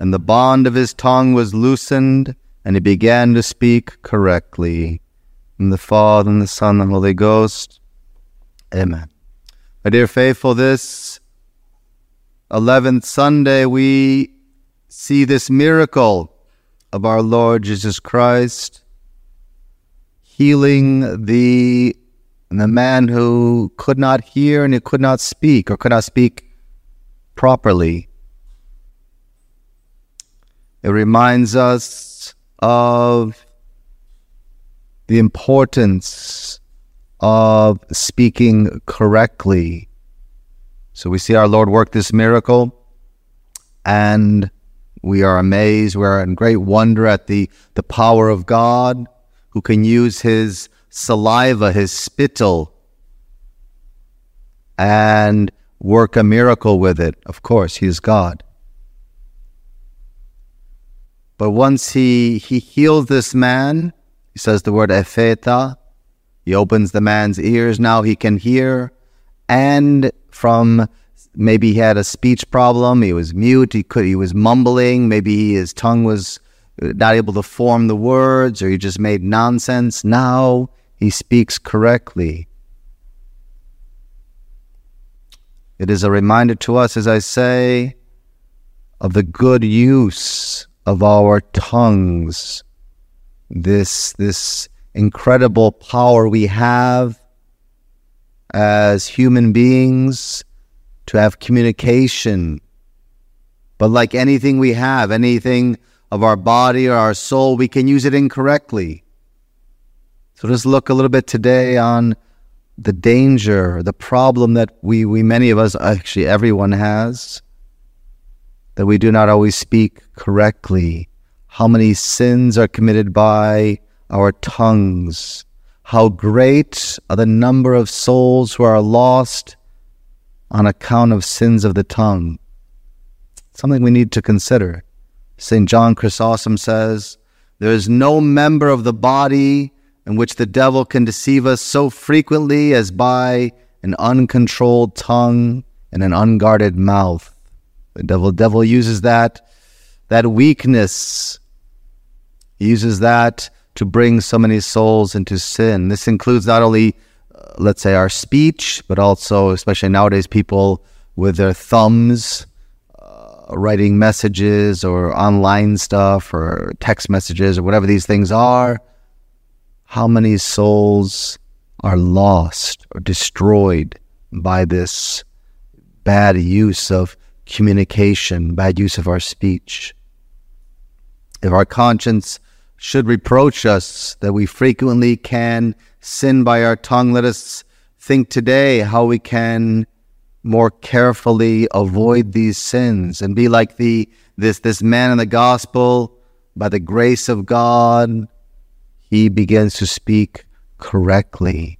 and the bond of his tongue was loosened, and he began to speak correctly. In the Father, and the Son, and the Holy Ghost. Amen. My dear faithful, this 11th Sunday, we see this miracle of our Lord Jesus Christ healing the the man who could not hear and he could not speak or could not speak properly. It reminds us of the importance of speaking correctly. So we see our Lord work this miracle and we are amazed. We're in great wonder at the, the power of God who can use his saliva, his spittle, and work a miracle with it. Of course, he is God. But once he, he heals this man, he says the word epheta, he opens the man's ears. Now he can hear. And from maybe he had a speech problem, he was mute, he could he was mumbling, maybe his tongue was uh, not able to form the words, or he just made nonsense. Now he speaks correctly. It is a reminder to us, as I say, of the good use of our tongues. This, this incredible power we have as human beings to have communication. But like anything we have, anything of our body or our soul, we can use it incorrectly. So just look a little bit today on the danger, the problem that we, we many of us, actually everyone has, that we do not always speak correctly. How many sins are committed by our tongues? How great are the number of souls who are lost on account of sins of the tongue? Something we need to consider. St. John Chrysostom says, There is no member of the body in which the devil can deceive us so frequently as by an uncontrolled tongue and an unguarded mouth. The devil, devil uses that, that weakness. He uses that to bring so many souls into sin. This includes not only, uh, let's say, our speech, but also, especially nowadays, people with their thumbs writing messages or online stuff or text messages or whatever these things are, how many souls are lost or destroyed by this bad use of communication, bad use of our speech? If our conscience should reproach us that we frequently can sin by our tongue, let us think today how we can more carefully avoid these sins and be like the this this man in the gospel. By the grace of God he begins to speak correctly.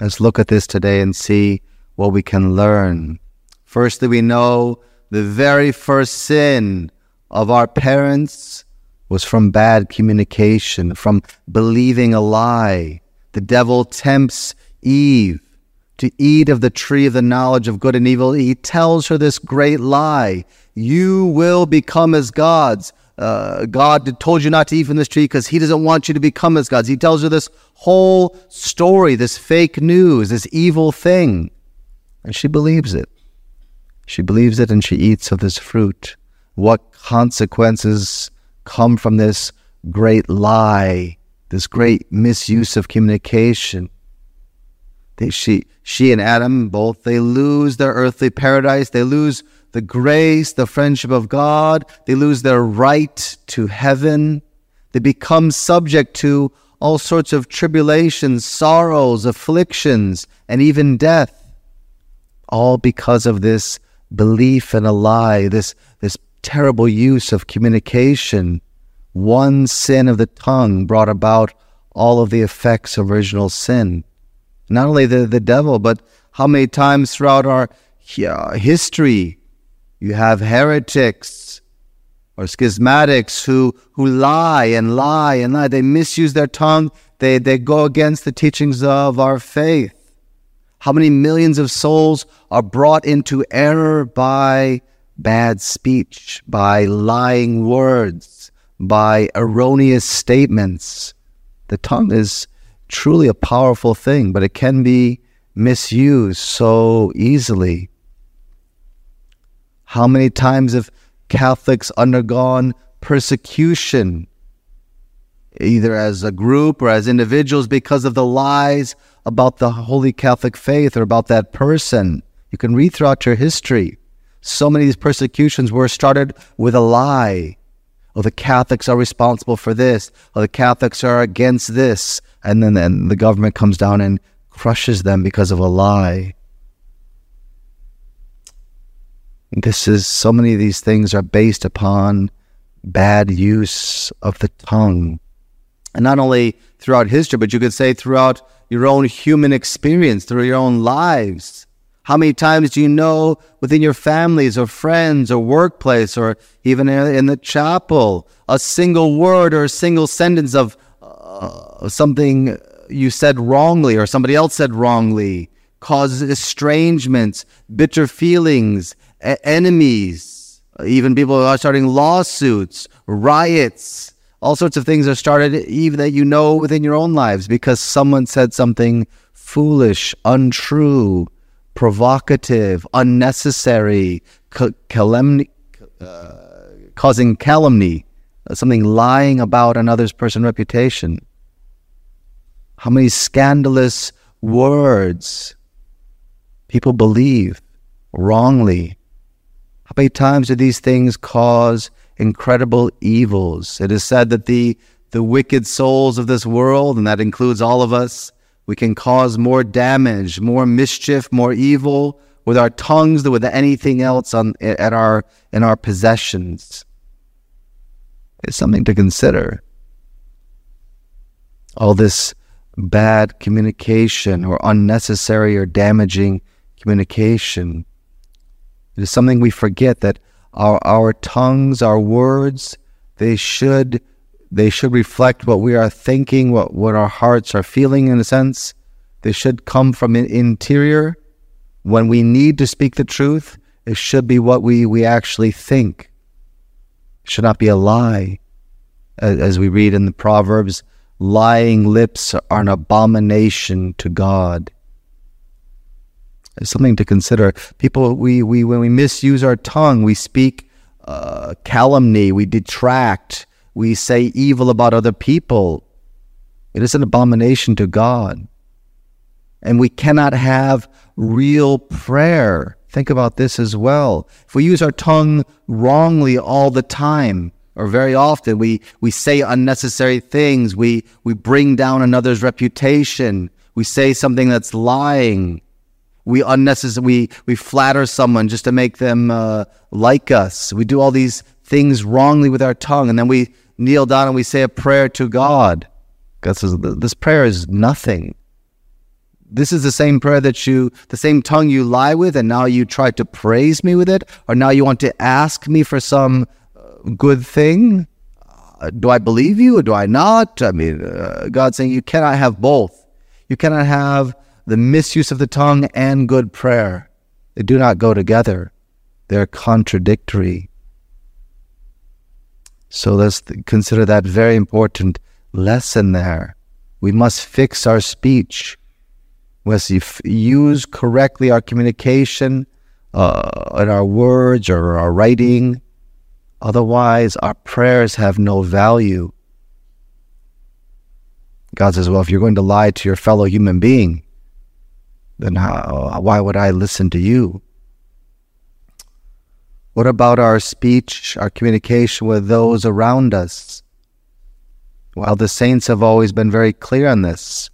Let's look at this today and see what we can learn. Firstly we know the very first sin of our parents was from bad communication from believing a lie the devil tempts Eve to eat of the tree of the knowledge of good and evil, he tells her this great lie You will become as gods. Uh, God told you not to eat from this tree because he doesn't want you to become as gods. He tells her this whole story, this fake news, this evil thing. And she believes it. She believes it and she eats of this fruit. What consequences come from this great lie, this great misuse of communication? They, she, she and Adam both, they lose their earthly paradise. They lose the grace, the friendship of God. They lose their right to heaven. They become subject to all sorts of tribulations, sorrows, afflictions, and even death. All because of this belief in a lie, this, this terrible use of communication. One sin of the tongue brought about all of the effects of original sin not only the, the devil, but how many times throughout our history you have heretics or schismatics who, who lie and lie and lie. They misuse their tongue. They, they go against the teachings of our faith. How many millions of souls are brought into error by bad speech, by lying words, by erroneous statements. The tongue is truly a powerful thing, but it can be misused so easily. How many times have Catholics undergone persecution, either as a group or as individuals, because of the lies about the Holy Catholic faith or about that person? You can read throughout your history. So many of these persecutions were started with a lie. Oh, the Catholics are responsible for this. Oh, the Catholics are against this. And then, then the government comes down and crushes them because of a lie. This is so many of these things are based upon bad use of the tongue. And not only throughout history, but you could say throughout your own human experience, through your own lives. How many times do you know within your families or friends or workplace or even in the chapel a single word or a single sentence of uh, something you said wrongly or somebody else said wrongly causes estrangements, bitter feelings, enemies, even people are starting lawsuits, riots, all sorts of things are started, even that you know within your own lives, because someone said something foolish, untrue, provocative, unnecessary, uh, causing calumny, uh, something lying about another's person reputation. How many scandalous words people believe wrongly how many times do these things cause incredible evils? It is said that the, the wicked souls of this world, and that includes all of us, we can cause more damage, more mischief, more evil with our tongues than with anything else on, at our, in our possessions. It's something to consider. All this bad communication or unnecessary or damaging communication it is something we forget that our, our tongues, our words, they should they should reflect what we are thinking, what, what our hearts are feeling in a sense. They should come from an interior. When we need to speak the truth, it should be what we, we actually think. It should not be a lie. As, as we read in the Proverbs, lying lips are an abomination to God something to consider. People, we, we when we misuse our tongue, we speak uh, calumny, we detract, we say evil about other people. It is an abomination to God. And we cannot have real prayer. Think about this as well. If we use our tongue wrongly all the time, or very often, we, we say unnecessary things, we, we bring down another's reputation, we say something that's lying, we unnecessary we we flatter someone just to make them uh, like us. We do all these things wrongly with our tongue, and then we kneel down and we say a prayer to God. God says this prayer is nothing. This is the same prayer that you, the same tongue you lie with, and now you try to praise me with it, or now you want to ask me for some uh, good thing. Uh, do I believe you or do I not? I mean, uh, God's saying you cannot have both. You cannot have the misuse of the tongue and good prayer. They do not go together, they're contradictory. So let's consider that very important lesson there. We must fix our speech. We must use correctly our communication uh, in our words or our writing. Otherwise, our prayers have no value. God says, well, if you're going to lie to your fellow human being, then how, uh, why would I listen to you? What about our speech, our communication with those around us? While the saints have always been very clear on this,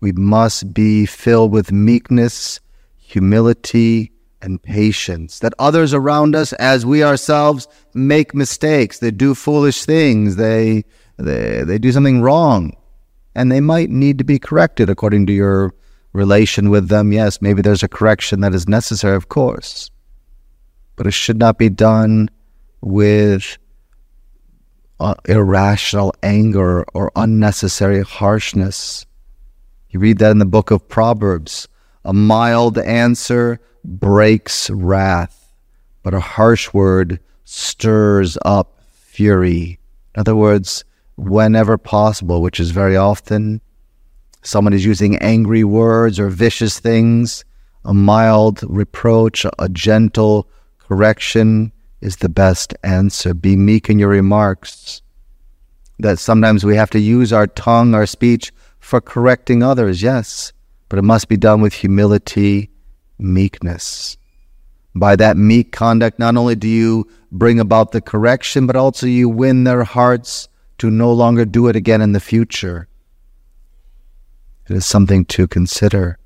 we must be filled with meekness, humility, and patience. That others around us, as we ourselves, make mistakes. They do foolish things. They, they, they do something wrong. And they might need to be corrected according to your relation with them, yes, maybe there's a correction that is necessary, of course. But it should not be done with uh, irrational anger or unnecessary harshness. You read that in the book of Proverbs. A mild answer breaks wrath, but a harsh word stirs up fury. In other words, whenever possible, which is very often, someone is using angry words or vicious things, a mild reproach, a gentle correction is the best answer. Be meek in your remarks. That sometimes we have to use our tongue, our speech for correcting others, yes, but it must be done with humility, meekness. By that meek conduct, not only do you bring about the correction, but also you win their hearts to no longer do it again in the future. It is something to consider.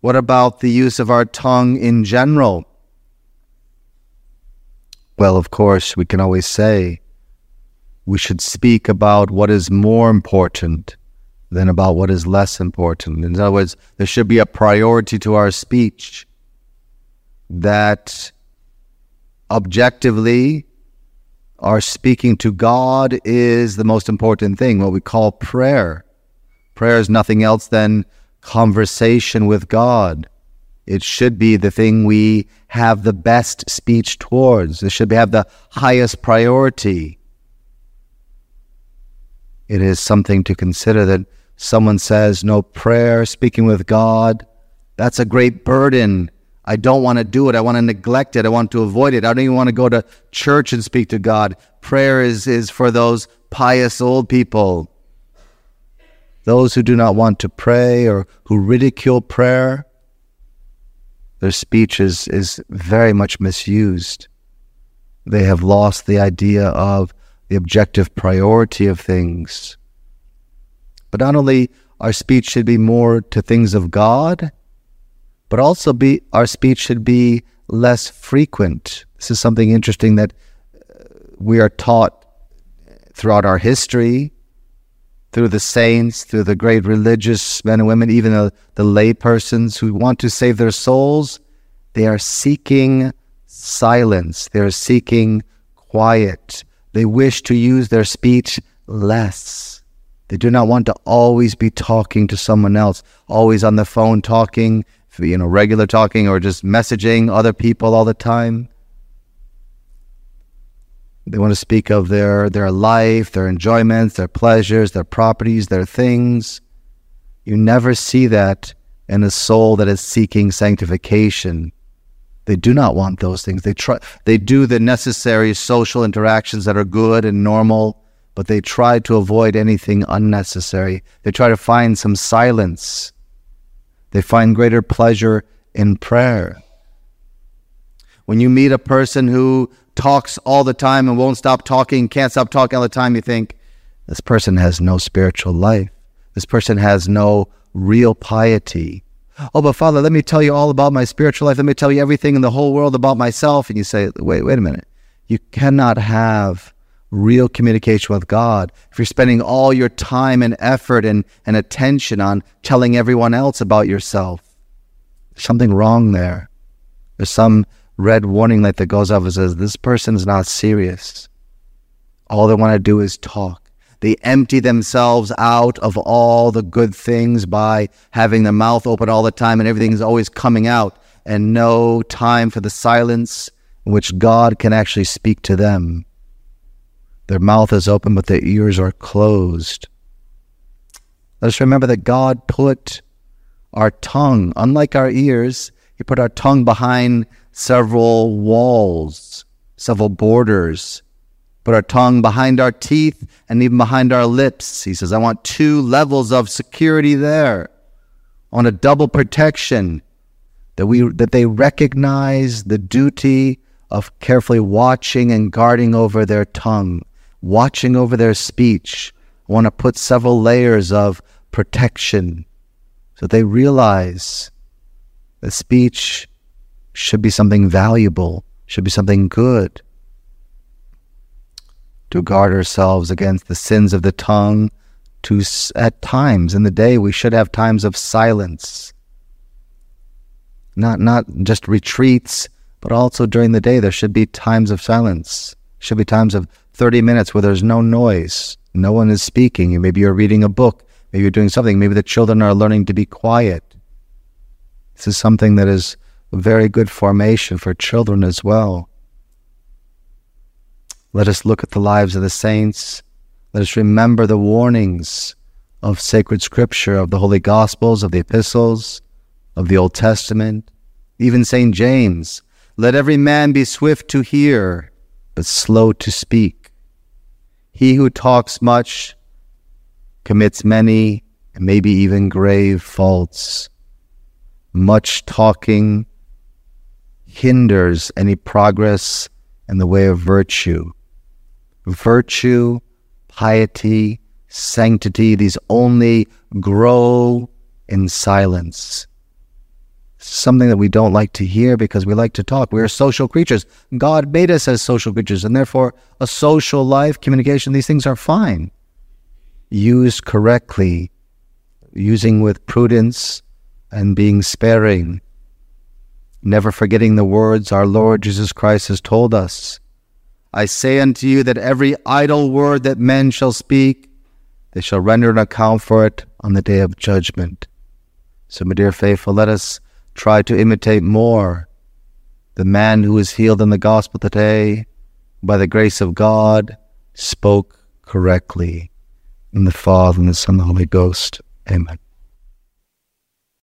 What about the use of our tongue in general? Well, of course, we can always say we should speak about what is more important than about what is less important. In other words, there should be a priority to our speech that objectively our speaking to God is the most important thing, what we call prayer. Prayer is nothing else than conversation with God. It should be the thing we have the best speech towards. It should have the highest priority. It is something to consider that someone says, no prayer, speaking with God, that's a great burden. I don't want to do it. I want to neglect it. I want to avoid it. I don't even want to go to church and speak to God. Prayer is, is for those pious old people, those who do not want to pray or who ridicule prayer. Their speech is, is very much misused. They have lost the idea of the objective priority of things. But not only our speech should be more to things of God, but also be our speech should be less frequent. This is something interesting that uh, we are taught throughout our history, through the saints, through the great religious men and women, even the, the lay persons who want to save their souls, they are seeking silence. They are seeking quiet. They wish to use their speech less. They do not want to always be talking to someone else, always on the phone talking, you know, regular talking or just messaging other people all the time. They want to speak of their, their life, their enjoyments, their pleasures, their properties, their things. You never see that in a soul that is seeking sanctification. They do not want those things. They try they do the necessary social interactions that are good and normal but they try to avoid anything unnecessary. They try to find some silence. They find greater pleasure in prayer. When you meet a person who talks all the time and won't stop talking, can't stop talking all the time, you think, this person has no spiritual life. This person has no real piety. Oh, but Father, let me tell you all about my spiritual life. Let me tell you everything in the whole world about myself. And you say, wait, wait a minute. You cannot have real communication with God, if you're spending all your time and effort and, and attention on telling everyone else about yourself, there's something wrong there. There's some red warning light that goes off and says, This person is not serious. All they want to do is talk. They empty themselves out of all the good things by having their mouth open all the time and everything is always coming out and no time for the silence in which God can actually speak to them. Their mouth is open, but their ears are closed. Let us remember that God put our tongue, unlike our ears, He put our tongue behind several walls, several borders. Put our tongue behind our teeth and even behind our lips. He says, I want two levels of security there. on a double protection that we that they recognize the duty of carefully watching and guarding over their tongue watching over their speech. I want to put several layers of protection so they realize that speech should be something valuable, should be something good. To guard ourselves against the sins of the tongue, to at times in the day we should have times of silence. Not not just retreats, but also during the day there should be times of silence. Should be times of 30 minutes where there's no noise, no one is speaking. Maybe you're reading a book, maybe you're doing something, maybe the children are learning to be quiet. This is something that is very good formation for children as well. Let us look at the lives of the saints. Let us remember the warnings of sacred scripture, of the Holy Gospels, of the epistles, of the Old Testament, even St. James. Let every man be swift to hear, but slow to speak. He who talks much commits many and maybe even grave faults. Much talking hinders any progress in the way of virtue. Virtue, piety, sanctity, these only grow in silence. Something that we don't like to hear because we like to talk. We are social creatures. God made us as social creatures, and therefore, a social life, communication, these things are fine. Used correctly, using with prudence and being sparing, never forgetting the words our Lord Jesus Christ has told us. I say unto you that every idle word that men shall speak, they shall render an account for it on the day of judgment. So, my dear faithful, let us try to imitate more the man who was healed in the gospel today by the grace of God spoke correctly in the Father and the Son and the Holy Ghost. Amen.